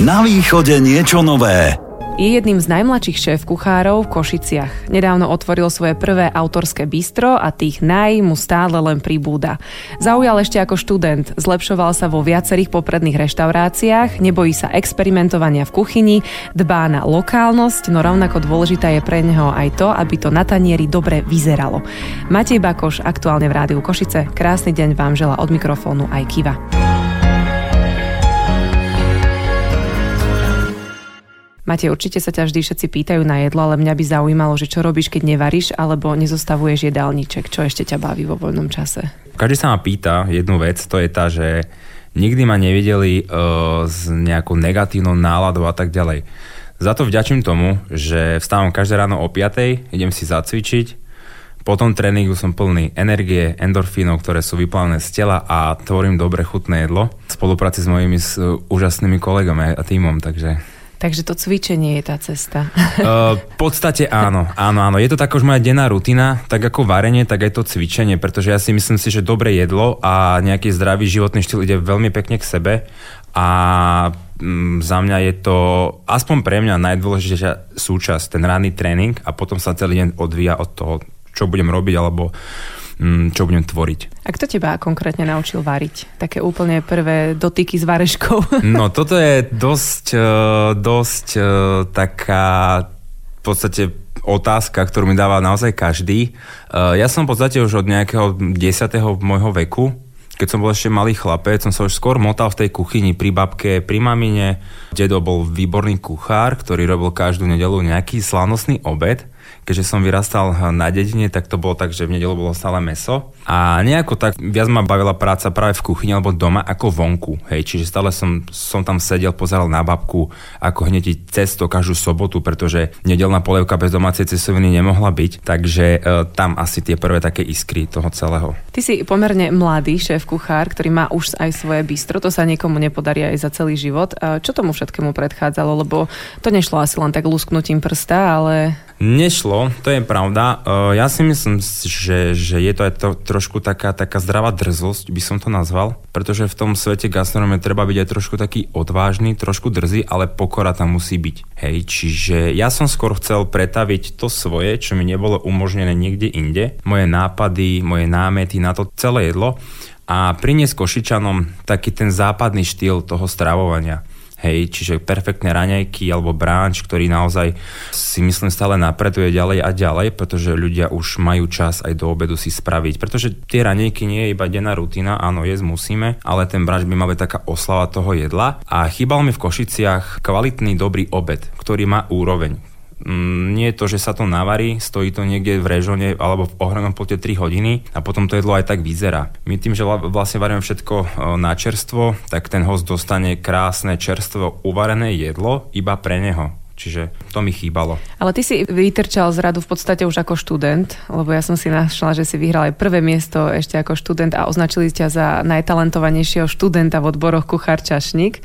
Na východe niečo nové. Je jedným z najmladších šéf kuchárov v Košiciach. Nedávno otvoril svoje prvé autorské bistro a tých naj mu stále len pribúda. Zaujal ešte ako študent, zlepšoval sa vo viacerých popredných reštauráciách, nebojí sa experimentovania v kuchyni, dbá na lokálnosť, no rovnako dôležitá je pre neho aj to, aby to na tanieri dobre vyzeralo. Matej Bakoš, aktuálne v Rádiu Košice. Krásny deň vám žela od mikrofónu aj Kiva. Matej, určite sa ťa vždy všetci pýtajú na jedlo, ale mňa by zaujímalo, že čo robíš, keď nevaríš, alebo nezostavuješ jedálniček, čo ešte ťa baví vo voľnom čase. Každý sa ma pýta jednu vec, to je tá, že nikdy ma nevideli uh, s nejakou negatívnou náladou a tak ďalej. Za to vďačím tomu, že vstávam každé ráno o 5, idem si zacvičiť, po tom tréningu som plný energie, endorfínov, ktoré sú vyplavené z tela a tvorím dobre chutné jedlo v spolupráci s mojimi s, úžasnými kolegami a týmom, takže Takže to cvičenie je tá cesta. Uh, v podstate áno, áno, áno. Je to taká už moja denná rutina, tak ako varenie, tak aj to cvičenie, pretože ja si myslím si, že dobré jedlo a nejaký zdravý životný štýl ide veľmi pekne k sebe a mm, za mňa je to aspoň pre mňa najdôležitejšia súčasť, ten ranný tréning a potom sa celý deň odvíja od toho, čo budem robiť alebo čo budem tvoriť. A kto teba konkrétne naučil variť? Také úplne prvé dotyky s vareškou. No toto je dosť, e, dosť e, taká v podstate otázka, ktorú mi dáva naozaj každý. E, ja som v podstate už od nejakého 10. môjho veku keď som bol ešte malý chlapec, som sa už skôr motal v tej kuchyni pri babke, pri mamine. Dedo bol výborný kuchár, ktorý robil každú nedelu nejaký slávnostný obed keďže som vyrastal na dedine, tak to bolo tak, že v nedelu bolo stále meso. A nejako tak viac ma bavila práca práve v kuchyni alebo doma ako vonku. Hej, čiže stále som, som tam sedel, pozeral na babku, ako hneď cesto každú sobotu, pretože nedelná polievka bez domácej cestoviny nemohla byť. Takže e, tam asi tie prvé také iskry toho celého. Ty si pomerne mladý šéf kuchár, ktorý má už aj svoje bistro. To sa niekomu nepodarí aj za celý život. Čo tomu všetkému predchádzalo? Lebo to nešlo asi len tak lusknutím prsta, ale Nešlo, to je pravda. Ja si myslím, že, že je to aj to, trošku taká, taká zdravá drzosť, by som to nazval, pretože v tom svete gastronomie treba byť aj trošku taký odvážny, trošku drzý, ale pokora tam musí byť. Hej, čiže ja som skôr chcel pretaviť to svoje, čo mi nebolo umožnené niekde inde, moje nápady, moje námety na to celé jedlo a priniesť Košičanom taký ten západný štýl toho stravovania. Hej, čiže perfektné raňajky alebo bránč, ktorý naozaj si myslím stále napreduje ďalej a ďalej, pretože ľudia už majú čas aj do obedu si spraviť. Pretože tie raňajky nie je iba denná rutina, áno, jesť musíme, ale ten bránč by mal byť taká oslava toho jedla. A chýbal mi v Košiciach kvalitný dobrý obed, ktorý má úroveň nie je to, že sa to navarí, stojí to niekde v režone alebo v ohranom pote 3 hodiny a potom to jedlo aj tak vyzerá. My tým, že vlastne varíme všetko e, na čerstvo, tak ten host dostane krásne čerstvo uvarené jedlo iba pre neho. Čiže to mi chýbalo. Ale ty si vytrčal z radu v podstate už ako študent, lebo ja som si našla, že si vyhral aj prvé miesto ešte ako študent a označili ťa za najtalentovanejšieho študenta v odboroch kuchár čašník.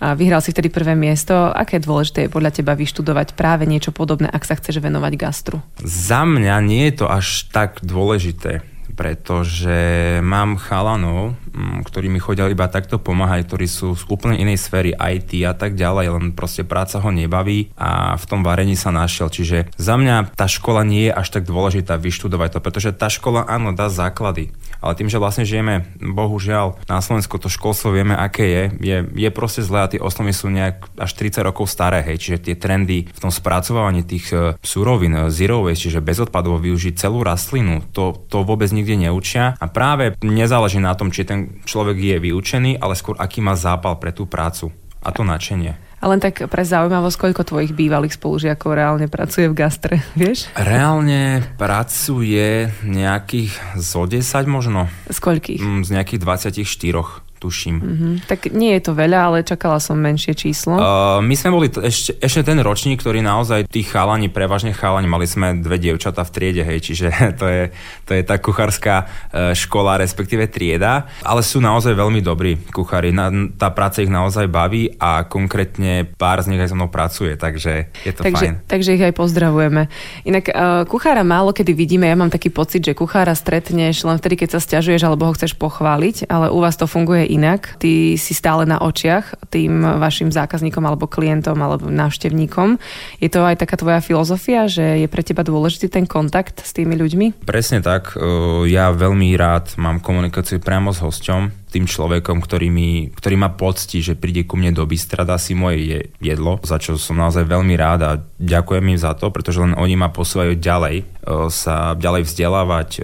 A vyhral si vtedy prvé miesto. Aké dôležité je podľa teba vyštudovať práve niečo podobné, ak sa chceš venovať gastru? Za mňa nie je to až tak dôležité pretože mám chalanov, mm, ktorí mi chodia iba takto pomáhať, ktorí sú z úplne inej sféry IT a tak ďalej, len proste práca ho nebaví a v tom varení sa našiel. Čiže za mňa tá škola nie je až tak dôležitá vyštudovať to, pretože tá škola áno dá základy, ale tým, že vlastne žijeme, bohužiaľ, na Slovensku to školstvo vieme, aké je, je, je proste zlé a tie osnovy sú nejak až 30 rokov staré, hej, čiže tie trendy v tom spracovávaní tých uh, surovín, uh, zero waste, čiže bezodpadovo využiť celú rastlinu, to, to vôbec nikde neučia a práve nezáleží na tom, či ten človek je vyučený, ale skôr aký má zápal pre tú prácu a to nadšenie. A len tak pre zaujímavosť, koľko tvojich bývalých spolužiakov reálne pracuje v gastre, vieš? Reálne pracuje nejakých zo 10 možno. Z koľkých? Mm, z nejakých 24 tuším. Mm-hmm. Tak nie je to veľa, ale čakala som menšie číslo. Uh, my sme boli t- ešte, ešte ten ročník, ktorý naozaj tí chalani, prevažne chalani, mali sme dve dievčata v triede, hej, čiže to je, to je tá kuchárska uh, škola, respektíve trieda, ale sú naozaj veľmi dobrí kuchári. Na, tá práca ich naozaj baví a konkrétne pár z nich aj so mnou pracuje, takže je to takže, fajn. Takže ich aj pozdravujeme. Inak uh, kuchára málo kedy vidíme, ja mám taký pocit, že kuchára stretneš len vtedy, keď sa stiažuješ alebo ho chceš pochváliť, ale u vás to funguje inak. Ty si stále na očiach tým vašim zákazníkom alebo klientom alebo návštevníkom. Je to aj taká tvoja filozofia, že je pre teba dôležitý ten kontakt s tými ľuďmi? Presne tak. Ja veľmi rád mám komunikáciu priamo s hosťom tým človekom, ktorý, mi, ktorý ma poctí, že príde ku mne do bystra, dá si moje jedlo, za čo som naozaj veľmi rád a ďakujem im za to, pretože len oni ma posúvajú ďalej, e, sa ďalej vzdelávať, e,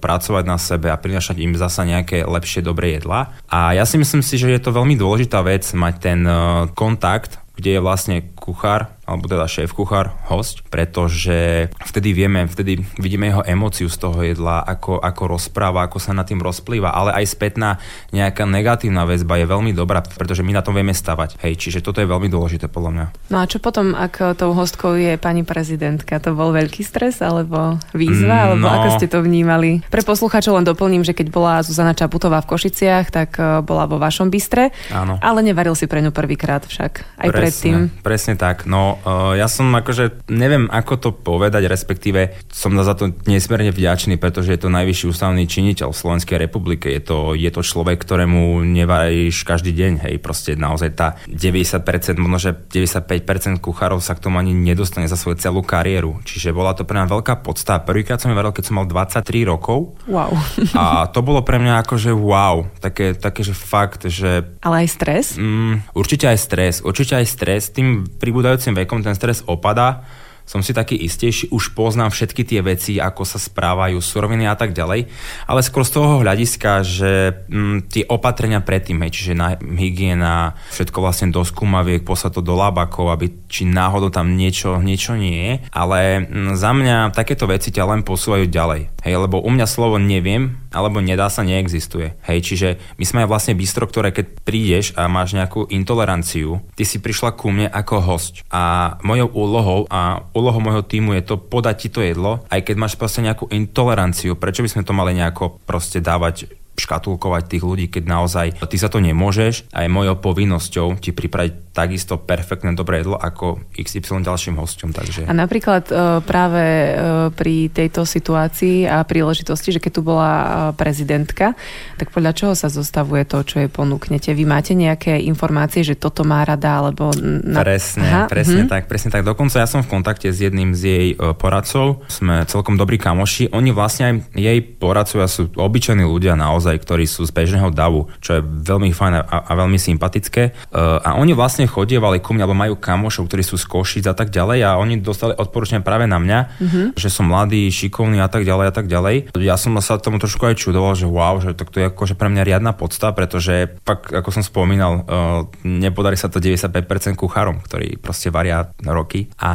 pracovať na sebe a prinašať im zasa nejaké lepšie, dobré jedla. A ja si myslím si, že je to veľmi dôležitá vec mať ten e, kontakt, kde je vlastne kuchár alebo teda šéf kuchár, host, pretože vtedy vieme, vtedy vidíme jeho emóciu z toho jedla, ako, ako rozpráva, ako sa nad tým rozplýva, ale aj spätná nejaká negatívna väzba je veľmi dobrá, pretože my na tom vieme stavať. Hej, čiže toto je veľmi dôležité podľa mňa. No a čo potom, ak tou hostkou je pani prezidentka, to bol veľký stres alebo výzva, mm, alebo no. ako ste to vnímali? Pre poslucháčov len doplním, že keď bola Zuzana Čaputová v Košiciach, tak e, bola vo vašom bystre, Áno. ale nevaril si pre ňu prvýkrát však, aj presne, predtým. Presne tak, no ja som akože, neviem ako to povedať, respektíve som za to nesmierne vďačný, pretože je to najvyšší ústavný činiteľ v Slovenskej republike. Je to, je to človek, ktorému nevaríš každý deň, hej, proste naozaj tá 90%, možno že 95% kuchárov sa k tomu ani nedostane za svoju celú kariéru. Čiže bola to pre mňa veľká podsta. Prvýkrát som varil, keď som mal 23 rokov. Wow. a to bolo pre mňa akože wow. Také, také že fakt, že... Ale aj stres? Mm, určite aj stres. Určite aj stres. Tým pribúdajúcim vekom ten stres opada, som si taký istejší, už poznám všetky tie veci, ako sa správajú suroviny a tak ďalej, ale skôr z toho hľadiska, že m, mm, tie opatrenia predtým, hej, čiže na, hygiena, všetko vlastne do skúmaviek, poslať to do labakov, aby či náhodou tam niečo, niečo nie je, ale m, mm, za mňa takéto veci ťa len posúvajú ďalej, hej, lebo u mňa slovo neviem alebo nedá sa neexistuje, hej, čiže my sme vlastne bistro, ktoré keď prídeš a máš nejakú intoleranciu, ty si prišla ku mne ako host a mojou úlohou a úlohou môjho týmu je to podať ti to jedlo, aj keď máš proste nejakú intoleranciu, prečo by sme to mali nejako proste dávať škatulkovať tých ľudí, keď naozaj ty sa to nemôžeš a je mojou povinnosťou ti pripraviť takisto perfektné dobré jedlo ako XY ďalším hostom. Takže... A napríklad e, práve e, pri tejto situácii a príležitosti, že keď tu bola e, prezidentka, tak podľa čoho sa zostavuje to, čo je ponúknete? Vy máte nejaké informácie, že toto má rada, alebo... Na... Presne, Aha, presne uh-huh. tak, presne tak. Dokonca ja som v kontakte s jedným z jej poradcov, sme celkom dobrí kamoši. Oni vlastne aj jej poradcovia sú obyčajní ľudia naozaj, ktorí sú z bežného davu, čo je veľmi fajn a, a veľmi sympatické. A oni vlastne chodievali ku mne, alebo majú kamošov, ktorí sú z Košic a tak ďalej a oni dostali odporúčania práve na mňa, mm-hmm. že som mladý, šikovný a tak ďalej a tak ďalej. Ja som sa tomu trošku aj čudoval, že wow, že to je akože pre mňa riadna podsta, pretože pak, ako som spomínal, uh, nepodarí sa to 95% kuchárom, ktorí proste varia roky. A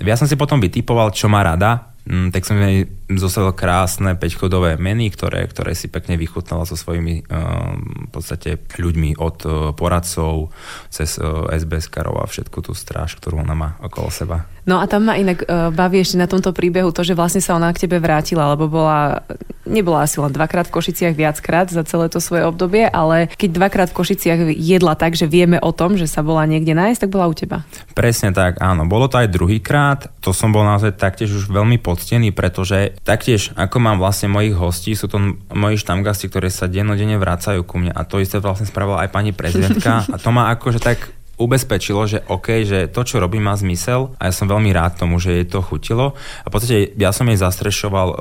ja som si potom vytipoval, čo má rada, Mm, tak som jej zostavil krásne peťchodové meny, ktoré, ktoré si pekne vychutnala so svojimi um, v podstate ľuďmi od uh, poradcov cez SBS karov a všetku tú stráž, ktorú ona má okolo seba. No a tam ma inak uh, baví ešte na tomto príbehu to, že vlastne sa ona k tebe vrátila, lebo bola, nebola asi len dvakrát v Košiciach viackrát za celé to svoje obdobie, ale keď dvakrát v Košiciach jedla tak, že vieme o tom, že sa bola niekde nájsť, tak bola u teba. Presne tak, áno. Bolo to aj druhýkrát. To som bol naozaj taktiež už veľmi poctený, pretože taktiež, ako mám vlastne mojich hostí, sú to moji štamgasti, ktoré sa dennodenne vracajú ku mne. A to isté vlastne spravila aj pani prezidentka. A to ma akože tak ubezpečilo, že OK, že to, čo robím, má zmysel. A ja som veľmi rád tomu, že jej to chutilo. A v podstate ja som jej zastrešoval uh,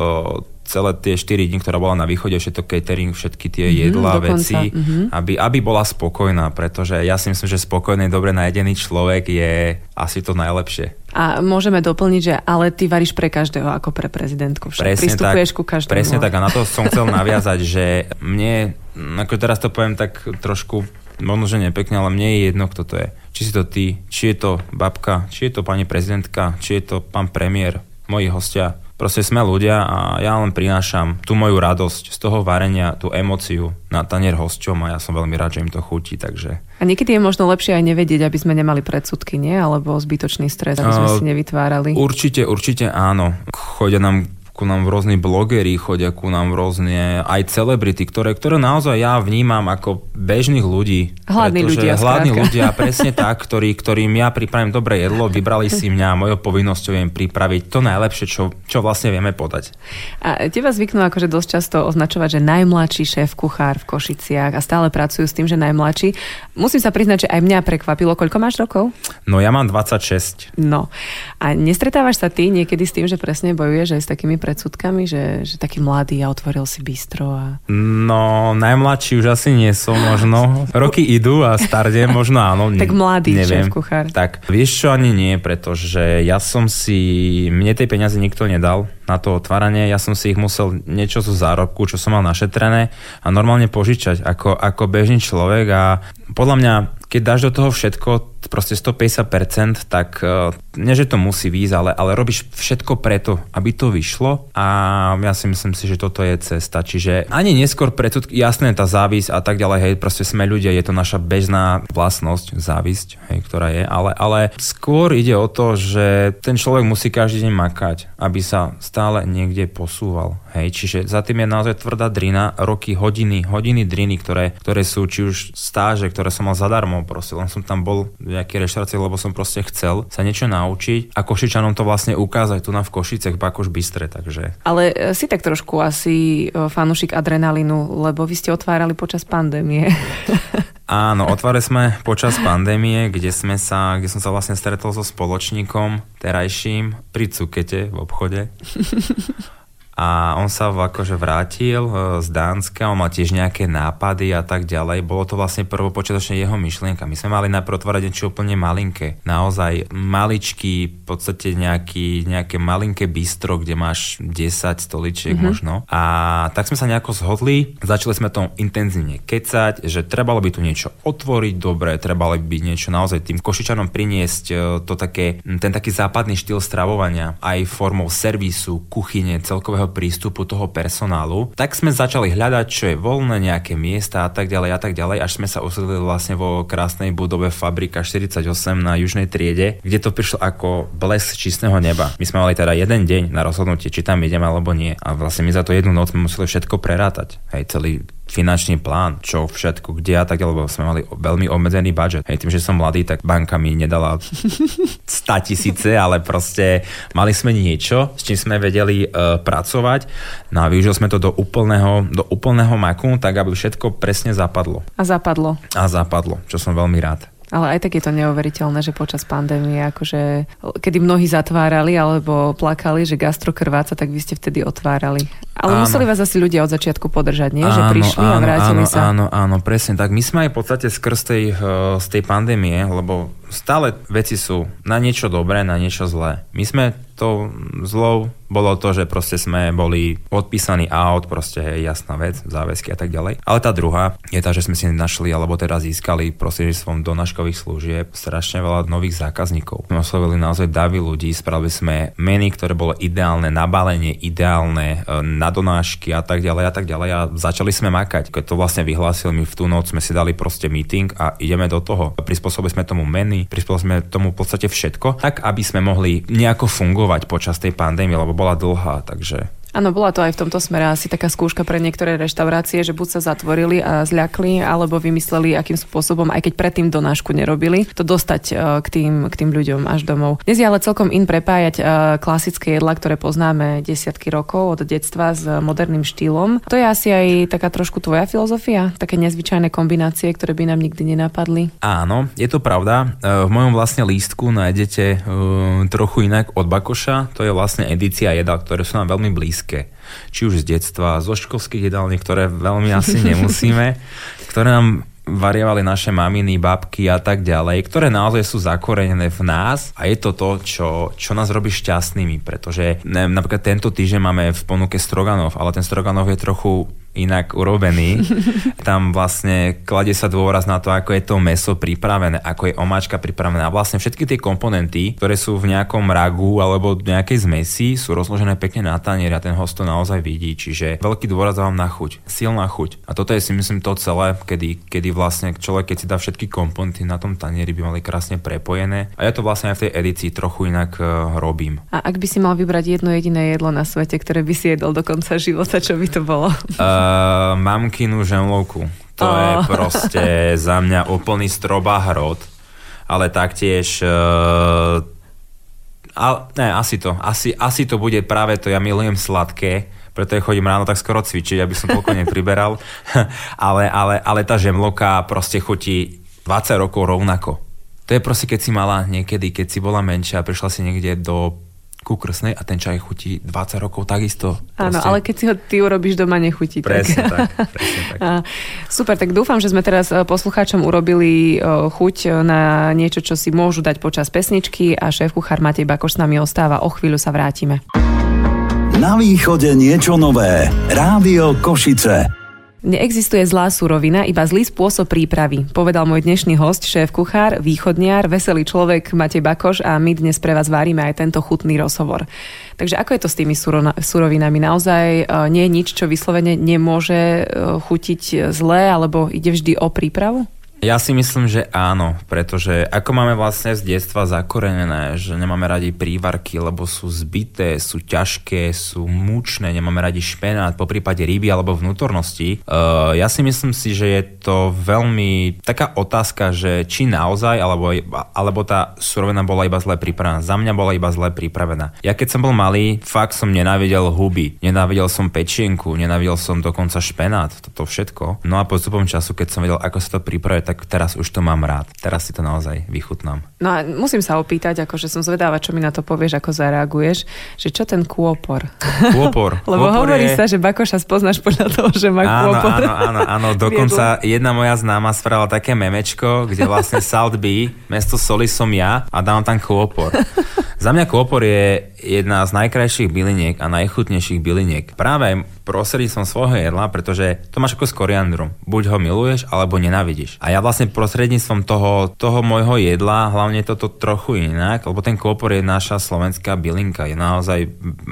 celé tie 4 dní, ktorá bola na východe, všetko catering, všetky tie mm-hmm, jedlá, dokonca. veci, mm-hmm. aby, aby bola spokojná, pretože ja si myslím, že spokojný, dobre najedený človek je asi to najlepšie. A môžeme doplniť, že ale ty varíš pre každého ako pre prezidentku. Však presne pristupuješ tak, ku každému. Presne tak a na to som chcel naviazať, že mne, ako teraz to poviem tak trošku možno, že nepekne, ale mne je jedno, kto to je. Či si to ty, či je to babka, či je to pani prezidentka, či je to pán premiér, moji hostia. Proste sme ľudia a ja len prinášam tú moju radosť z toho varenia, tú emociu na tanier hosťom a ja som veľmi rád, že im to chutí, takže... A niekedy je možno lepšie aj nevedieť, aby sme nemali predsudky, nie? Alebo zbytočný stres, aby sme uh, si nevytvárali. Určite, určite áno. Chodia nám ku nám rôzni blogeri, chodia ku nám rôzne aj celebrity, ktoré, ktoré naozaj ja vnímam ako bežných ľudí. Hladní ľudia. Hladní ľudia, presne tak, ktorí, ktorým ja pripravím dobré jedlo, vybrali si mňa a mojou povinnosťou im pripraviť to najlepšie, čo, čo vlastne vieme podať. A teba zvyknú akože dosť často označovať, že najmladší šéf kuchár v Košiciach a stále pracujú s tým, že najmladší. Musím sa priznať, že aj mňa prekvapilo. Koľko máš rokov? No ja mám 26. No. A nestretávaš sa ty niekedy s tým, že presne bojuješ aj s takými predsudkami, že, že taký mladý a otvoril si bistro a... No, najmladší už asi nie som možno. Roky idú a starde možno áno. tak mladý neviem. šéf kuchár. Tak, vieš čo, ani nie, pretože ja som si... Mne tej peniaze nikto nedal na to otváranie, ja som si ich musel niečo zo zárobku, čo som mal našetrené a normálne požičať ako, ako bežný človek a podľa mňa, keď dáš do toho všetko, proste 150%, tak uh, nie, že to musí výjsť, ale, ale robíš všetko preto, aby to vyšlo a ja si myslím si, že toto je cesta. Čiže ani neskôr predsud, jasné, tá závisť a tak ďalej, hej, proste sme ľudia, je to naša bežná vlastnosť, závisť, hej, ktorá je, ale, ale skôr ide o to, že ten človek musí každý deň makať, aby sa stále niekde posúval. Hej, čiže za tým je naozaj tvrdá drina, roky, hodiny, hodiny driny, ktoré, ktoré sú či už stáže, ktoré som mal zadarmo, proste len som tam bol v nejakej reštaurácii, lebo som proste chcel sa niečo naučiť a Košičanom to vlastne ukázať tu na v Košicech, Bakoš Bystre, takže. Ale e, si tak trošku asi e, fanúšik adrenalínu, lebo vy ste otvárali počas pandémie. Áno, otvárali sme počas pandémie, kde, sme sa, kde som sa vlastne stretol so spoločníkom terajším pri Cukete v obchode a on sa akože vrátil e, z Dánska, on mal tiež nejaké nápady a tak ďalej. Bolo to vlastne prvopočiatočne jeho myšlienka. My sme mali najprv otvárať niečo úplne malinké. Naozaj maličký, v podstate nejaký, nejaké malinké bistro, kde máš 10 stoličiek mm-hmm. možno. A tak sme sa nejako zhodli, začali sme to intenzívne kecať, že trebalo by tu niečo otvoriť dobre, trebalo by niečo naozaj tým košičanom priniesť e, to také, ten taký západný štýl stravovania aj formou servisu, kuchyne, celkového celkového prístupu toho personálu, tak sme začali hľadať, čo je voľné, nejaké miesta a tak ďalej a tak ďalej, až sme sa usadili vlastne vo krásnej budove Fabrika 48 na južnej triede, kde to prišlo ako bles čistého neba. My sme mali teda jeden deň na rozhodnutie, či tam ideme alebo nie. A vlastne my za to jednu noc sme museli všetko prerátať. Hej, celý finančný plán, čo všetko, kde a tak, lebo sme mali veľmi obmedzený budget. Hej, tým, že som mladý, tak banka mi nedala 100 tisíce, ale proste mali sme niečo, s čím sme vedeli uh, pracovať. No a využili sme to do úplného, do úplného maku, tak aby všetko presne zapadlo. A zapadlo. A zapadlo, čo som veľmi rád. Ale aj tak je to neuveriteľné, že počas pandémie, akože, kedy mnohí zatvárali alebo plakali, že gastro krváca, tak vy ste vtedy otvárali. Ale áno. museli vás asi ľudia od začiatku podržať, nie? Áno, že prišli áno, a vrátili áno, sa. Áno, áno, presne tak. My sme aj v podstate skrz tej, eh, z tej pandémie, lebo stále veci sú na niečo dobré, na niečo zlé. My sme to zlou bolo to, že proste sme boli odpísaní out, proste je jasná vec, záväzky a tak ďalej. Ale tá druhá je tá, že sme si našli alebo teda získali prostredníctvom donáškových služieb strašne veľa nových zákazníkov. Sme oslovili naozaj davy ľudí, spravili sme meny, ktoré bolo ideálne, nabalenie ideálne, e, na donášky a tak ďalej a tak ďalej a začali sme makať. Keď to vlastne vyhlásili, my v tú noc sme si dali proste meeting a ideme do toho. Prispôsobili sme tomu meny, prispôsobili sme tomu v podstate všetko, tak aby sme mohli nejako fungovať počas tej pandémie, lebo bola dlhá, takže Áno, bola to aj v tomto smere asi taká skúška pre niektoré reštaurácie, že buď sa zatvorili a zľakli, alebo vymysleli, akým spôsobom, aj keď predtým donášku nerobili, to dostať e, k tým, k tým ľuďom až domov. Dnes je ale celkom in prepájať e, klasické jedla, ktoré poznáme desiatky rokov od detstva s moderným štýlom. To je asi aj taká trošku tvoja filozofia, také nezvyčajné kombinácie, ktoré by nám nikdy nenapadli. Áno, je to pravda. E, v mojom vlastne lístku nájdete trochu inak od Bakoša, to je vlastne edícia jedal, ktoré sú nám veľmi blízke blízke. Či už z detstva, zo školských jedálni, ktoré veľmi asi nemusíme, ktoré nám variovali naše maminy, babky a tak ďalej, ktoré naozaj sú zakorenené v nás a je to to, čo, čo nás robí šťastnými, pretože ne, napríklad tento týždeň máme v ponuke Stroganov, ale ten Stroganov je trochu inak urobený. Tam vlastne kladie sa dôraz na to, ako je to meso pripravené, ako je omáčka pripravená. Vlastne všetky tie komponenty, ktoré sú v nejakom ragu alebo nejakej zmesi, sú rozložené pekne na tanier a ten host to naozaj vidí. Čiže veľký dôraz vám na chuť, silná chuť. A toto je si myslím to celé, kedy, kedy vlastne človek, keď si dá všetky komponenty na tom tanieri, by mali krásne prepojené. A ja to vlastne aj v tej edícii trochu inak uh, robím. A ak by si mal vybrať jedno jediné jedlo na svete, ktoré by si jedol do konca života, čo by to bolo? Uh, mamkinu žemlovku. To oh. je proste za mňa úplný stroba hrod. Ale taktiež... Uh, ale, ne, asi to. Asi, asi to bude práve to. Ja milujem sladké, preto ja chodím ráno tak skoro cvičiť, aby som pokojne priberal. ale, ale, ale tá žemloka proste chutí 20 rokov rovnako. To je proste, keď si mala niekedy, keď si bola menšia a prišla si niekde do ku krsnej a ten čaj chutí 20 rokov takisto. Áno, ale keď si ho ty urobíš doma, nechutí. Presne tak. tak, presne tak. super, tak dúfam, že sme teraz e, poslucháčom urobili e, chuť e, na niečo, čo si môžu dať počas pesničky a šéf kuchár Matej Bakoš s nami ostáva. O chvíľu sa vrátime. Na východe niečo nové. Rádio Košice. Neexistuje zlá surovina, iba zlý spôsob prípravy, povedal môj dnešný host, šéf kuchár, východniar, veselý človek Matej Bakoš a my dnes pre vás varíme aj tento chutný rozhovor. Takže ako je to s tými surovinami? Naozaj e, nie je nič, čo vyslovene nemôže e, chutiť zle, alebo ide vždy o prípravu? Ja si myslím, že áno, pretože ako máme vlastne z detstva zakorenené, že nemáme radi prívarky, lebo sú zbité, sú ťažké, sú mučné, nemáme radi špenát, po prípade ryby alebo vnútornosti. Uh, ja si myslím si, že je to veľmi taká otázka, že či naozaj, alebo, alebo tá surovina bola iba zle pripravená. Za mňa bola iba zle pripravená. Ja keď som bol malý, fakt som nenávidel huby, nenávidel som pečienku, nenávidel som dokonca špenát, toto všetko. No a postupom času, keď som vedel, ako sa to pripravuje, tak teraz už to mám rád. Teraz si to naozaj vychutnám. No a musím sa opýtať, akože som zvedáva, čo mi na to povieš, ako zareaguješ, že čo ten kôpor? Kôpor. Lebo kôpor hovorí je... sa, že Bakoša spoznáš podľa toho, že má áno, kôpor. Áno, áno, áno. Dokonca jedna moja známa spravila také memečko, kde vlastne Salt B, mesto soli som ja a dám tam kôpor. Za mňa kôpor je jedna z najkrajších byliniek a najchutnejších byliniek. Práve prostredníctvom svojho jedla, pretože to máš ako s koriandrom. Buď ho miluješ, alebo nenávidíš. A ja vlastne prostredníctvom toho, toho môjho jedla, hlavne toto trochu inak, lebo ten kôpor je naša slovenská bylinka, je naozaj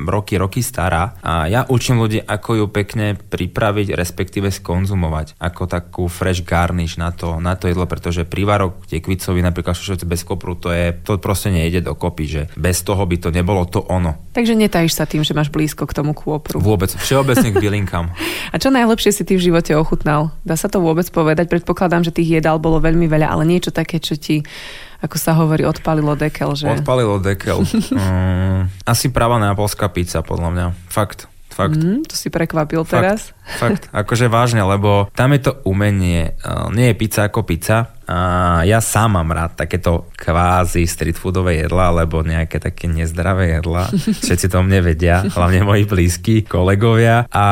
roky, roky stará. A ja učím ľudí, ako ju pekne pripraviť, respektíve skonzumovať, ako takú fresh garnish na to, na to jedlo, pretože prívarok tekvicovi, napríklad šošovce bez kopru, to, je, to proste nejde dokopy, že bez toho by to nebolo to ono. Takže netajíš sa tým, že máš blízko k tomu kôpru. Vôbec, všeobecne k bylinkám. A čo najlepšie si ty v živote ochutnal? Dá sa to vôbec povedať? Predpokladám, že tých jedál bolo veľmi veľa, ale niečo také, čo ti ako sa hovorí, odpalilo dekel, že? Odpalilo dekel. um, asi práva neapolská pizza, podľa mňa. Fakt. Fakt. Mm, to si prekvapil fakt, teraz. Fakt, akože vážne, lebo tam je to umenie. Nie je pizza ako pizza, a ja sám mám rád takéto kvázi street foodové jedla, alebo nejaké také nezdravé jedla. Všetci to mne vedia, hlavne moji blízki kolegovia. A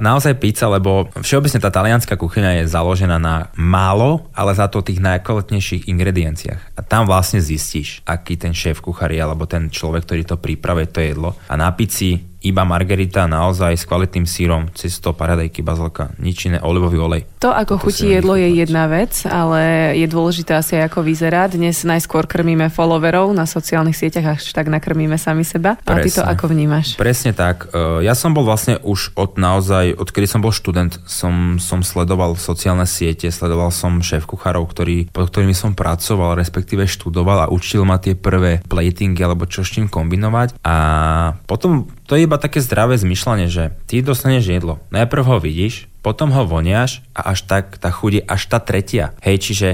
naozaj pizza, lebo všeobecne tá talianská kuchyňa je založená na málo, ale za to tých najkvalitnejších ingredienciách. A tam vlastne zistíš, aký ten šéf kuchári alebo ten človek, ktorý to pripravuje to jedlo. A na pici iba margarita naozaj s kvalitným sírom, cesto, paradajky, bazalka, nič iné, olivový olej. To, ako Toto chutí jedlo, je jedna vec, ale je dôležité asi aj ako vyzerá. Dnes najskôr krmíme followerov na sociálnych sieťach, až tak nakrmíme sami seba. A ty to ako vnímaš? Presne tak. E, ja som bol vlastne už od naozaj, odkedy som bol študent, som, som sledoval sociálne siete, sledoval som šéf kuchárov, ktorý, pod ktorými som pracoval, respektíve študoval a učil ma tie prvé platingy alebo čo s čím kombinovať. A potom to je iba také zdravé zmyšľanie, že ty dostaneš jedlo. Najprv ho vidíš, potom ho voniaš a až tak tá chudí až tá tretia. Hej, čiže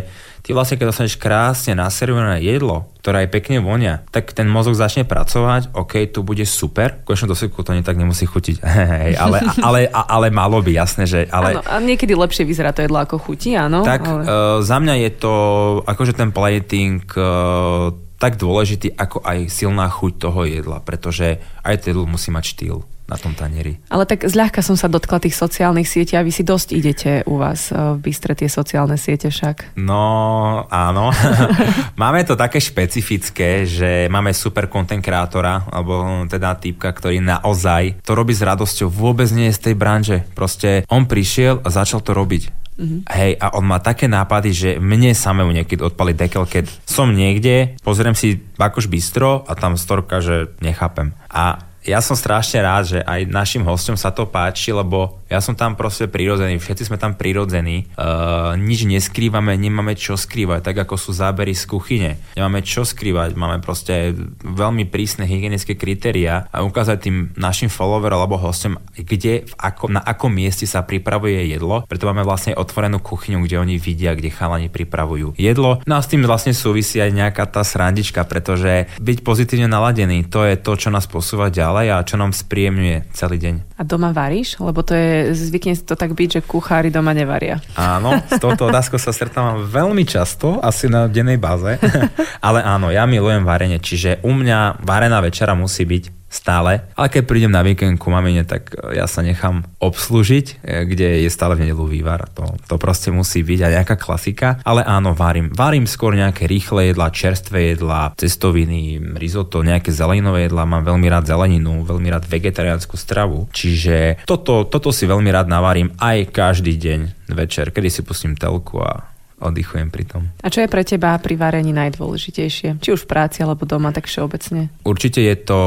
ty vlastne keď dostaneš krásne naservované jedlo, ktoré aj pekne vonia, tak ten mozog začne pracovať, OK, tu bude super, v konečnom dosledku to nie tak nemusí chutiť, hej, ale, ale, ale, ale malo by, jasné, že... Ale... Áno, a niekedy lepšie vyzerá to jedlo ako chutí, áno? Tak ale... uh, za mňa je to, akože ten plating uh, tak dôležitý ako aj silná chuť toho jedla, pretože aj to jedlo musí mať štýl. na tom tanieri. Ale tak zľahka som sa dotkla tých sociálnych sietí a vy si dosť idete u vás v Bystre tie sociálne siete však. No, áno. máme to také špecifické, že máme super content kreatora, alebo teda týpka, ktorý naozaj to robí s radosťou, vôbec nie je z tej branže. Proste on prišiel a začal to robiť. Mm-hmm. Hej, a on má také nápady, že mne samému niekedy odpali dekel, keď som niekde, pozriem si Bakoš Bistro a tam storka, že nechápem. A ja som strašne rád, že aj našim hostom sa to páči, lebo ja som tam proste prirodzený, všetci sme tam prirodzení, uh, nič neskrývame, nemáme čo skrývať, tak ako sú zábery z kuchyne. Nemáme čo skrývať, máme proste veľmi prísne hygienické kritéria a ukázať tým našim followerom alebo hostom, kde, v ako, na akom mieste sa pripravuje jedlo, preto máme vlastne otvorenú kuchyňu, kde oni vidia, kde chalani pripravujú jedlo. No a s tým vlastne súvisí aj nejaká tá srandička, pretože byť pozitívne naladený, to je to, čo nás posúva ďalej a čo nám spríjemňuje celý deň. A doma varíš? Lebo to je, zvykne to tak byť, že kuchári doma nevaria. Áno, s touto otázkou sa stretávam veľmi často, asi na dennej báze. Ale áno, ja milujem varenie, čiže u mňa varená večera musí byť stále. Ale keď prídem na víkend ku mamine, tak e, ja sa nechám obslúžiť, e, kde je stále v nedelu vývar. To, to proste musí byť aj nejaká klasika. Ale áno, varím. Varím skôr nejaké rýchle jedla, čerstvé jedla, cestoviny, risotto, nejaké zeleninové jedla. Mám veľmi rád zeleninu, veľmi rád vegetariánsku stravu. Čiže toto, toto si veľmi rád navarím aj každý deň večer, kedy si pustím telku a oddychujem pri tom. A čo je pre teba pri varení najdôležitejšie? Či už v práci alebo doma, tak všeobecne? Určite je to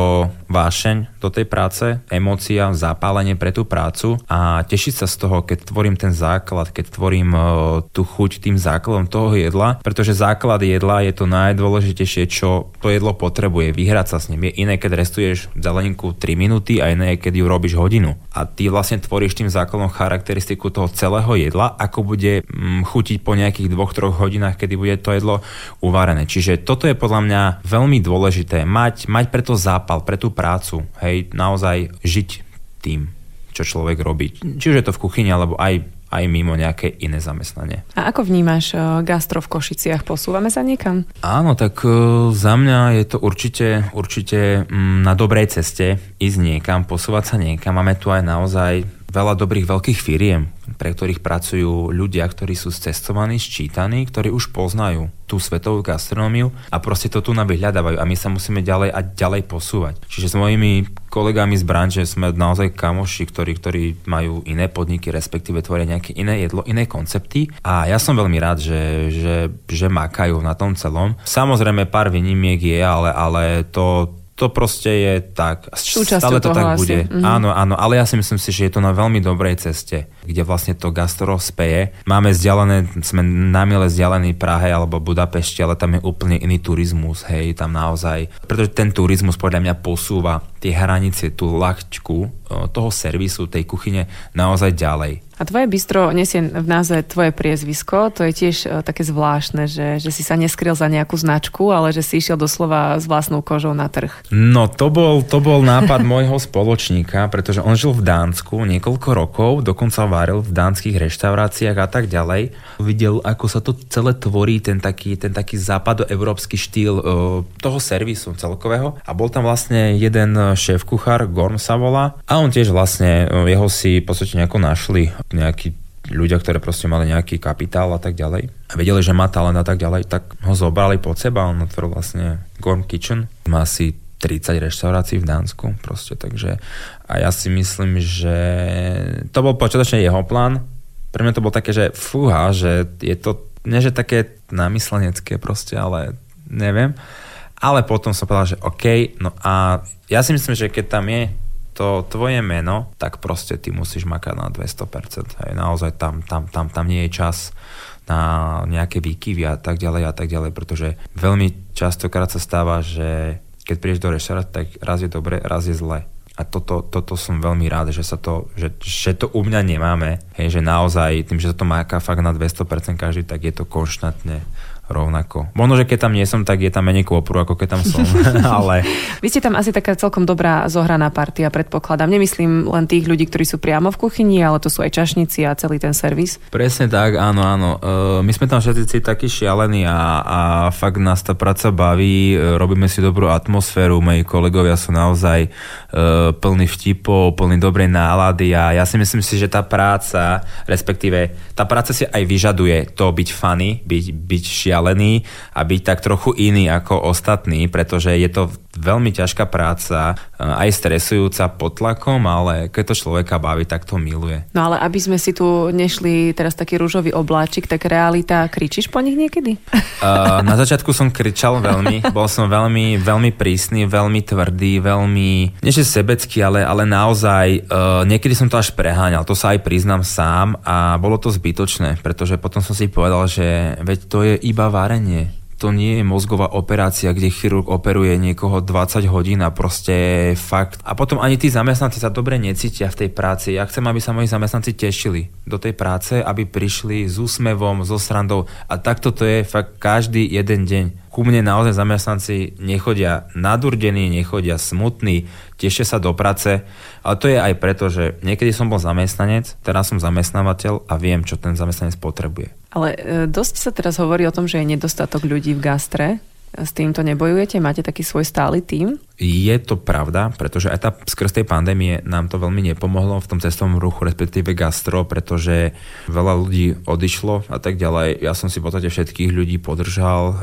vášeň do tej práce, emócia, zapálenie pre tú prácu a tešiť sa z toho, keď tvorím ten základ, keď tvorím uh, tú chuť tým základom toho jedla, pretože základ jedla je to najdôležitejšie, čo to jedlo potrebuje, vyhrať sa s ním. Je iné, keď restuješ zeleninku 3 minúty a iné, keď ju robíš hodinu. A ty vlastne tvoríš tým základom charakteristiku toho celého jedla, ako bude mm, chutiť po nejakých nejakých dvoch, troch hodinách, kedy bude to jedlo uvarené. Čiže toto je podľa mňa veľmi dôležité. Mať, mať preto zápal, pre tú prácu. Hej, naozaj žiť tým, čo človek robí. Či už je to v kuchyni, alebo aj aj mimo nejaké iné zamestnanie. A ako vnímaš uh, gastro v Košiciach? Posúvame sa niekam? Áno, tak uh, za mňa je to určite, určite um, na dobrej ceste ísť niekam, posúvať sa niekam. Máme tu aj naozaj veľa dobrých veľkých firiem, pre ktorých pracujú ľudia, ktorí sú cestovaní, sčítaní, ktorí už poznajú tú svetovú gastronómiu a proste to tu na vyhľadávajú a my sa musíme ďalej a ďalej posúvať. Čiže s mojimi kolegami z branže sme naozaj kamoši, ktorí, ktorí majú iné podniky, respektíve tvoria nejaké iné jedlo, iné koncepty a ja som veľmi rád, že, že, že makajú na tom celom. Samozrejme pár výnimiek je, ale, ale to to proste je tak. Súčasťou Stále to tak asi. bude. Mm-hmm. Áno, áno, ale ja si myslím si, že je to na veľmi dobrej ceste, kde vlastne to gastro speje. Máme vzdialené, sme na miele vzdialený Prahe alebo Budapešti, ale tam je úplne iný turizmus, hej, tam naozaj. Pretože ten turizmus podľa mňa posúva tie hranice, tú laťku toho servisu, tej kuchyne naozaj ďalej. A tvoje bistro nesie v názve tvoje priezvisko, to je tiež uh, také zvláštne, že, že si sa neskryl za nejakú značku, ale že si išiel doslova s vlastnou kožou na trh. No to bol, to bol nápad môjho spoločníka, pretože on žil v Dánsku niekoľko rokov, dokonca varil v dánskych reštauráciách a tak ďalej. Videl, ako sa to celé tvorí, ten taký, ten taký západoevropský štýl uh, toho servisu celkového. A bol tam vlastne jeden šéf kuchár, Gorm sa volá, a on tiež vlastne, jeho si v podstate nejako našli nejakí ľudia, ktorí proste mali nejaký kapitál a tak ďalej a vedeli, že má talent a tak ďalej, tak ho zobrali pod seba, on otvoril vlastne Gorm Kitchen, má asi 30 reštaurácií v Dánsku proste, takže a ja si myslím, že to bol počiatočne jeho plán, pre mňa to bolo také, že fúha, že je to, nie že také namyslenecké proste, ale neviem, ale potom som povedal, že OK, no a ja si myslím, že keď tam je to tvoje meno, tak proste ty musíš makať na 200%. Hej. Naozaj tam, tam, tam, tam nie je čas na nejaké výkyvy a tak ďalej a tak ďalej, pretože veľmi častokrát sa stáva, že keď prídeš do reštaurácie, tak raz je dobre, raz je zle. A toto, toto som veľmi rád, že, sa to, že, že to u mňa nemáme. Hej, že naozaj tým, že sa to máka fakt na 200% každý, tak je to konštantne rovnako. Možno, že keď tam nie som, tak je tam menej kôpru, ako keď tam som. ale... Vy ste tam asi taká celkom dobrá zohraná partia, predpokladám. Nemyslím len tých ľudí, ktorí sú priamo v kuchyni, ale to sú aj čašníci a celý ten servis. Presne tak, áno, áno. Uh, my sme tam všetci takí šialení a, a fakt nás tá práca baví, uh, robíme si dobrú atmosféru, moji kolegovia sú naozaj uh, plní vtipov, plní dobrej nálady a ja si myslím si, že tá práca, respektíve tá práca si aj vyžaduje to byť funny, byť, byť šialený a byť tak trochu iný ako ostatní, pretože je to veľmi ťažká práca, eh, aj stresujúca pod tlakom, ale keď to človeka baví, tak to miluje. No ale aby sme si tu nešli teraz taký rúžový obláčik, tak realita, kričíš po nich niekedy? Uh, na začiatku som kričal veľmi, bol som veľmi, veľmi prísny, veľmi tvrdý, veľmi, nie že sebecký, ale, ale naozaj uh, niekedy som to až preháňal, to sa aj priznám sám a bolo to zbytočné, pretože potom som si povedal, že veď to je iba varenie to nie je mozgová operácia, kde chirurg operuje niekoho 20 hodín a proste fakt. A potom ani tí zamestnanci sa dobre necítia v tej práci. Ja chcem, aby sa moji zamestnanci tešili do tej práce, aby prišli s úsmevom, so srandou a takto to je fakt každý jeden deň ku mne naozaj zamestnanci nechodia nadurdení, nechodia smutní, tešia sa do práce, ale to je aj preto, že niekedy som bol zamestnanec, teraz som zamestnávateľ a viem, čo ten zamestnanec potrebuje. Ale e, dosť sa teraz hovorí o tom, že je nedostatok ľudí v gastre. S týmto nebojujete? Máte taký svoj stály tým? Je to pravda, pretože aj tá skrz tej pandémie nám to veľmi nepomohlo v tom cestovnom ruchu, respektíve gastro, pretože veľa ľudí odišlo a tak ďalej. Ja som si v podstate všetkých ľudí podržal, e,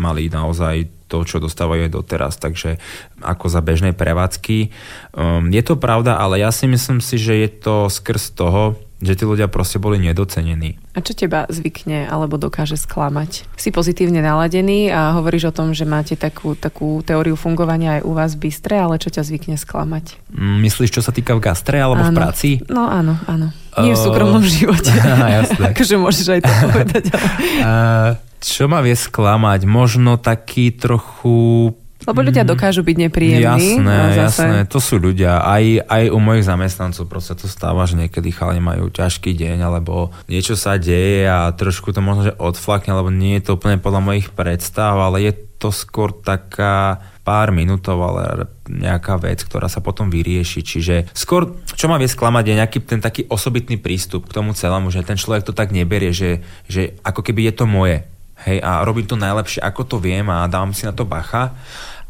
mali naozaj to, čo dostávajú aj doteraz, takže ako za bežnej prevádzky. Um, je to pravda, ale ja si myslím si, že je to skrz toho, že tí ľudia proste boli nedocenení. A čo teba zvykne alebo dokáže sklamať? Si pozitívne naladený a hovoríš o tom, že máte takú, takú teóriu fungovania aj u vás v Bystre, ale čo ťa zvykne sklamať? Mm, myslíš, čo sa týka v gastre alebo áno. v práci? No áno, áno. Nie v súkromnom živote. jasné. akože môžeš aj to povedať. Ale... Uh, čo ma vie sklamať? Možno taký trochu lebo ľudia mm. dokážu byť nepríjemní. Jasné, zase... jasné, to sú ľudia. Aj, aj u mojich zamestnancov proste to stáva, že niekedy chalani majú ťažký deň, alebo niečo sa deje a trošku to možno, že odflakne, alebo nie je to úplne podľa mojich predstav, ale je to skôr taká pár minútov, ale nejaká vec, ktorá sa potom vyrieši. Čiže skôr, čo ma vie sklamať, je nejaký ten taký osobitný prístup k tomu celému, že ten človek to tak neberie, že, že ako keby je to moje. Hej, a robím to najlepšie, ako to viem a dám si na to bacha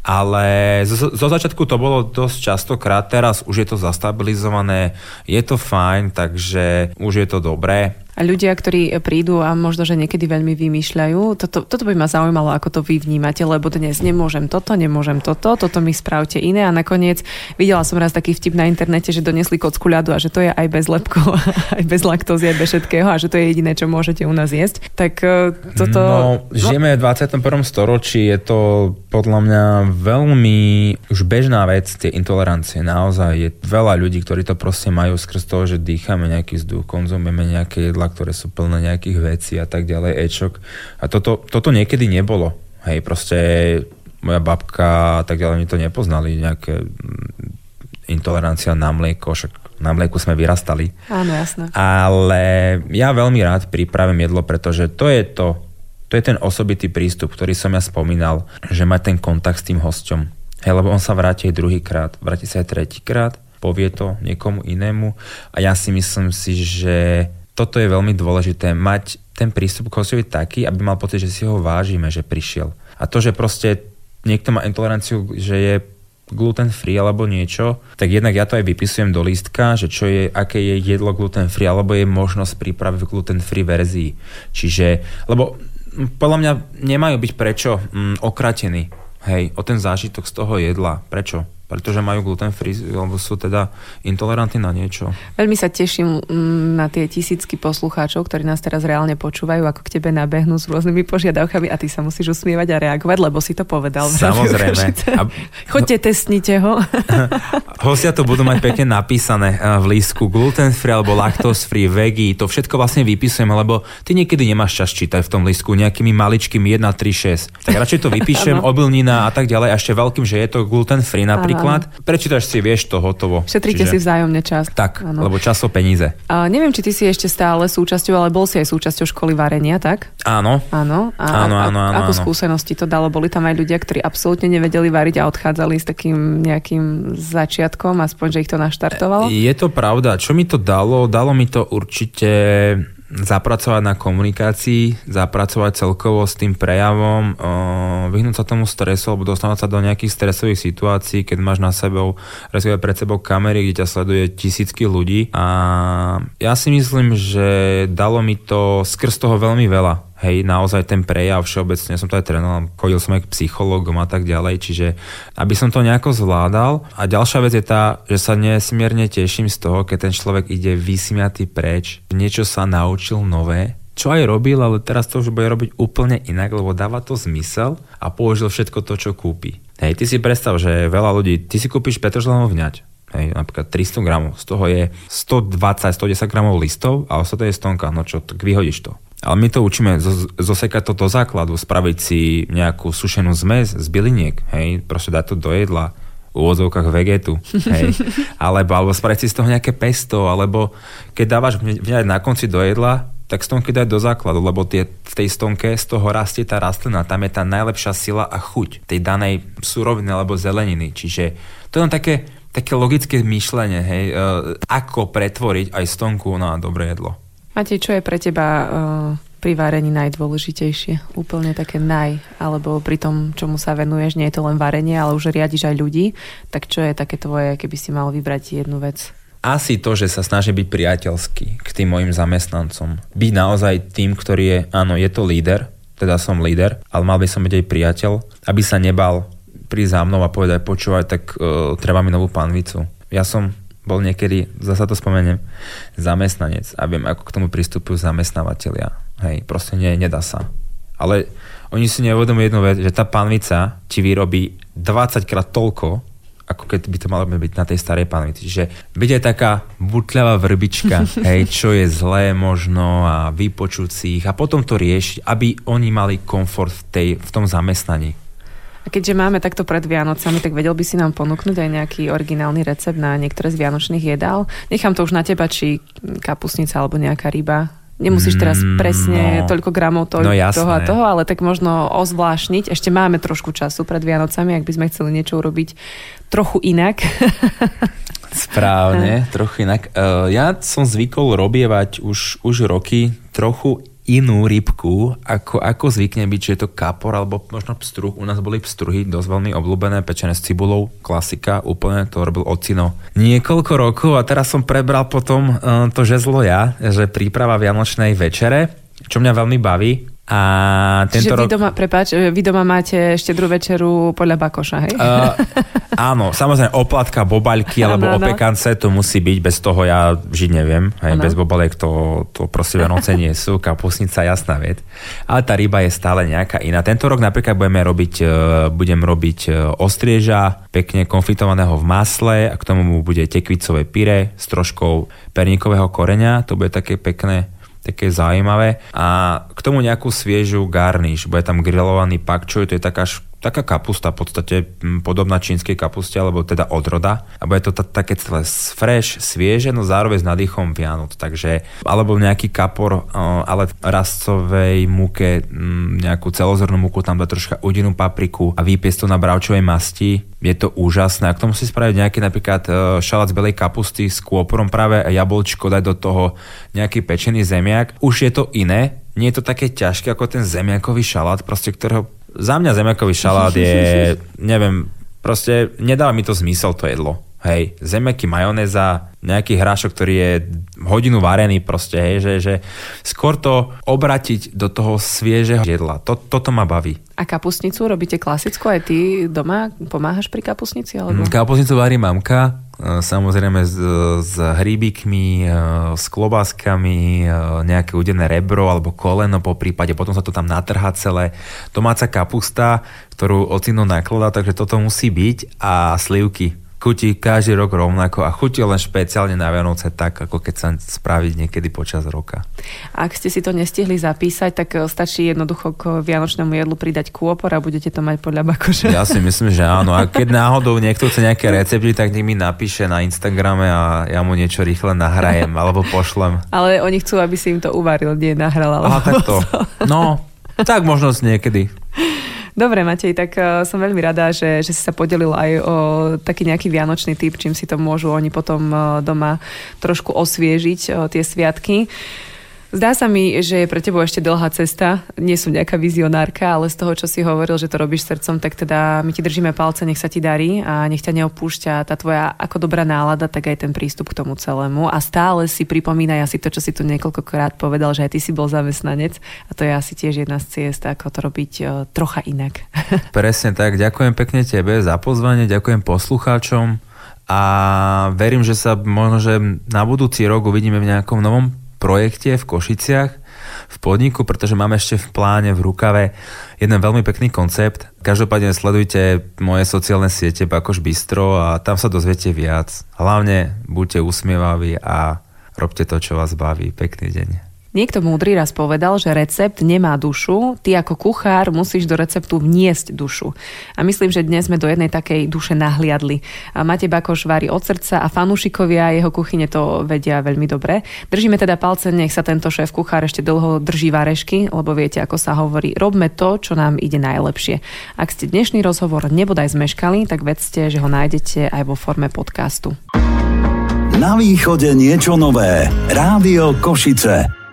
ale zo, zo začiatku to bolo dosť častokrát, teraz už je to zastabilizované, je to fajn, takže už je to dobré. A ľudia, ktorí prídu a možno, že niekedy veľmi vymýšľajú, toto, toto by ma zaujímalo, ako to vy vnímate, lebo dnes nemôžem toto, nemôžem toto, toto mi spravte iné a nakoniec videla som raz taký vtip na internete, že donesli kocku ľadu a že to je aj bez lepkov, aj bez laktózy, aj bez všetkého a že to je jediné, čo môžete u nás jesť. Tak e, toto... No, žijeme v 21. storočí, je to podľa mňa veľmi už bežná vec, tie intolerancie. Naozaj je veľa ľudí, ktorí to proste majú skrz toho, že dýchame nejaký vzduch, konzumujeme nejaké jedla, ktoré sú plné nejakých vecí a tak ďalej, ečok. A toto, toto niekedy nebolo. Hej, proste moja babka a tak ďalej, mi to nepoznali, nejaké mm, intolerancia na mlieko, však na mlieku sme vyrastali. Áno, jasné. Ale ja veľmi rád pripravím jedlo, pretože to je to, to je ten osobitý prístup, ktorý som ja spomínal, že mať ten kontakt s tým hosťom. Hej, lebo on sa vráti aj druhýkrát, vráti sa aj tretíkrát, povie to niekomu inému a ja si myslím si, že toto je veľmi dôležité, mať ten prístup k hostovi taký, aby mal pocit, že si ho vážime, že prišiel. A to, že proste niekto má intoleranciu, že je gluten free alebo niečo, tak jednak ja to aj vypisujem do lístka, že čo je, aké je jedlo gluten free, alebo je možnosť prípravy v gluten free verzii. Čiže, lebo podľa mňa nemajú byť prečo mm, okratení, hej, o ten zážitok z toho jedla. Prečo? Pretože majú gluten free, alebo sú teda intolerantní na niečo. Veľmi sa teším mm, na tie tisícky poslucháčov, ktorí nás teraz reálne počúvajú, ako k tebe nabehnú s rôznymi požiadavkami a ty sa musíš usmievať a reagovať, lebo si to povedal. Samozrejme. A... Choďte, testnite ho. Hostia to budú mať pekne napísané eh, v lístku gluten free alebo lactose free, veggie, to všetko vlastne vypisujem, lebo ty niekedy nemáš čas čítať v tom lístku nejakými maličkými 1, 3, 6. Tak radšej to vypíšem, obilnina a tak ďalej, a ešte veľkým, že je to gluten free napríklad základ. Ano. Prečítaš si, vieš to hotovo. Šetríte Čiže... si vzájomne čas. Tak, ano. lebo čas sú peníze. A neviem, či ty si ešte stále súčasťou, ale bol si aj súčasťou školy varenia, tak? Áno. Áno. A, áno, áno, áno. Ako áno. skúsenosti to dalo? Boli tam aj ľudia, ktorí absolútne nevedeli variť a odchádzali s takým nejakým začiatkom, aspoň, že ich to naštartovalo? Je to pravda. Čo mi to dalo? Dalo mi to určite zapracovať na komunikácii, zapracovať celkovo s tým prejavom, vyhnúť sa tomu stresu alebo dostávať sa do nejakých stresových situácií, keď máš na sebou, respektíve pred sebou kamery, kde ťa sleduje tisícky ľudí. A ja si myslím, že dalo mi to skrz toho veľmi veľa hej, naozaj ten prejav všeobecne, som to aj trénoval, chodil som aj k psychologom a tak ďalej, čiže aby som to nejako zvládal. A ďalšia vec je tá, že sa nesmierne teším z toho, keď ten človek ide vysmiatý preč, niečo sa naučil nové, čo aj robil, ale teraz to už bude robiť úplne inak, lebo dáva to zmysel a použil všetko to, čo kúpi. Hej, ty si predstav, že veľa ľudí, ty si kúpiš Petržlenovú vňať, hej, napríklad 300 gramov, z toho je 120-110 gramov listov a ostatné je stonka, no čo, tak vyhodíš to. Ale my to učíme zosekať to do základu, spraviť si nejakú sušenú zmes z byliniek, hej, proste dať to do jedla, v úvodzovkách vegetu, hej, alebo, alebo spraviť si z toho nejaké pesto, alebo keď dávaš vňať na konci do jedla, tak stonky daj do základu, lebo tie, v tej stonke z toho rastie tá rastlina, tam je tá najlepšia sila a chuť tej danej suroviny alebo zeleniny. Čiže to je také, také logické myšlenie, hej, e, ako pretvoriť aj stonku na dobré jedlo. Matej, čo je pre teba uh, pri varení najdôležitejšie? Úplne také naj, alebo pri tom, čomu sa venuješ, nie je to len varenie, ale už riadiš aj ľudí, tak čo je také tvoje, keby si mal vybrať jednu vec? Asi to, že sa snaží byť priateľský k tým mojim zamestnancom. Byť naozaj tým, ktorý je, áno, je to líder, teda som líder, ale mal by som byť aj priateľ, aby sa nebal prísť za mnou a povedať, počúvaj, tak uh, treba mi novú panvicu. Ja som bol niekedy, zasa to spomeniem, zamestnanec a viem, ako k tomu pristupujú zamestnávateľia. Hej, proste nie, nedá sa. Ale oni si neuvedomujú jednu vec, že tá panvica ti vyrobí 20 krát toľko, ako keď by to malo byť na tej starej panvici. Čiže byť aj taká butľavá vrbička, hej, čo je zlé možno a vypočuť si ich a potom to riešiť, aby oni mali komfort v, tej, v tom zamestnaní. A keďže máme takto pred Vianocami, tak vedel by si nám ponúknuť aj nejaký originálny recept na niektoré z vianočných jedál? Nechám to už na teba, či kapusnica alebo nejaká ryba. Nemusíš teraz mm, presne no, toľko gramov to, no, toho a toho, ale tak možno ozvlášniť. Ešte máme trošku času pred Vianocami, ak by sme chceli niečo urobiť trochu inak. Správne, trochu inak. Uh, ja som zvykol robievať už, už roky trochu inú rybku, ako, ako zvykne byť, že je to kapor alebo možno pstruh. U nás boli pstruhy dosť veľmi obľúbené, pečené s cibulou, klasika, úplne to robil ocino. Niekoľko rokov a teraz som prebral potom uh, to žezlo ja, že príprava Vianočnej večere, čo mňa veľmi baví. A tento Čiže vy doma, prepáč, vy doma máte štedrú večeru podľa Bakoša, hej? Uh, áno, samozrejme oplatka, bobaľky alebo ano, opekance, to musí byť, bez toho ja žiť neviem, hej, bez bobaliek to, to proste Vianoce nie sú, kapusnica, jasná vec. Ale tá ryba je stále nejaká iná. Tento rok napríklad budeme robiť, e, budem robiť e, ostrieža, pekne konfitovaného v masle a k tomu bude tekvicové pyre s troškou perníkového koreňa, to bude také pekné také zaujímavé. A k tomu nejakú sviežu garniš, bude tam grillovaný pak, čo to je taká taká kapusta, v podstate podobná čínskej kapuste, alebo teda odroda. A bude to t- také celé fresh, svieže, no zároveň s nadýchom Vianoc. Takže, alebo nejaký kapor, ale rastcovej múke, nejakú celozornú múku, tam dá troška udinú papriku a vypiesť to na bravčovej masti. Je to úžasné. A k tomu si spraviť nejaký napríklad e, šalát z belej kapusty s kôporom práve jablčko, dať do toho nejaký pečený zemiak. Už je to iné, nie je to také ťažké ako ten zemiakový šalát, proste ktorého za mňa zemiakový šalát je, neviem, proste nedáva mi to zmysel to jedlo. Hej, zemiaky, majonéza, nejaký hrášok, ktorý je hodinu varený proste, hej, že, že skôr to obratiť do toho sviežeho jedla. To, toto ma baví. A kapusnicu robíte klasickú aj ty doma? Pomáhaš pri kapusnici? Alebo? Mm, kapusnicu varí mamka, samozrejme s, s hríbikmi, e, s klobáskami, e, nejaké udené rebro alebo koleno po prípade, potom sa to tam natrhá celé. Domáca kapusta, ktorú ocino nakladá, takže toto musí byť a slivky chutí každý rok rovnako a chutí len špeciálne na Vianoce tak, ako keď sa spraví niekedy počas roka. Ak ste si to nestihli zapísať, tak e, stačí jednoducho k vianočnému jedlu pridať kôpor a budete to mať podľa bakoša. Ja si myslím, že áno. A keď náhodou niekto chce nejaké recepty, tak nech mi napíše na Instagrame a ja mu niečo rýchle nahrajem alebo pošlem. Ale oni chcú, aby si im to uvaril, nie nahral. Aha, takto. No, tak možno niekedy. Dobre, Matej, tak uh, som veľmi rada, že, že si sa podelil aj o taký nejaký vianočný typ, čím si to môžu oni potom uh, doma trošku osviežiť uh, tie sviatky. Zdá sa mi, že je pre tebou ešte dlhá cesta. Nie som nejaká vizionárka, ale z toho, čo si hovoril, že to robíš srdcom, tak teda my ti držíme palce, nech sa ti darí a nech ťa neopúšťa tá tvoja ako dobrá nálada, tak aj ten prístup k tomu celému. A stále si pripomínaj asi to, čo si tu niekoľkokrát povedal, že aj ty si bol zamestnanec a to je asi tiež jedna z ciest, ako to robiť e, trocha inak. Presne tak. Ďakujem pekne tebe za pozvanie, ďakujem poslucháčom a verím, že sa možno, že na budúci rok uvidíme v nejakom novom projekte v Košiciach v podniku, pretože máme ešte v pláne v rukave jeden veľmi pekný koncept. Každopádne sledujte moje sociálne siete Bakoš Bistro a tam sa dozviete viac. Hlavne buďte usmievaví a robte to, čo vás baví. Pekný deň. Niekto múdry raz povedal, že recept nemá dušu, ty ako kuchár musíš do receptu vniesť dušu. A myslím, že dnes sme do jednej takej duše nahliadli. A Matej Bakoš varí od srdca a fanúšikovia jeho kuchyne to vedia veľmi dobre. Držíme teda palce, nech sa tento šéf kuchár ešte dlho drží varešky, lebo viete, ako sa hovorí, robme to, čo nám ide najlepšie. Ak ste dnešný rozhovor nebodaj zmeškali, tak vedzte, že ho nájdete aj vo forme podcastu. Na východe niečo nové. Rádio Košice.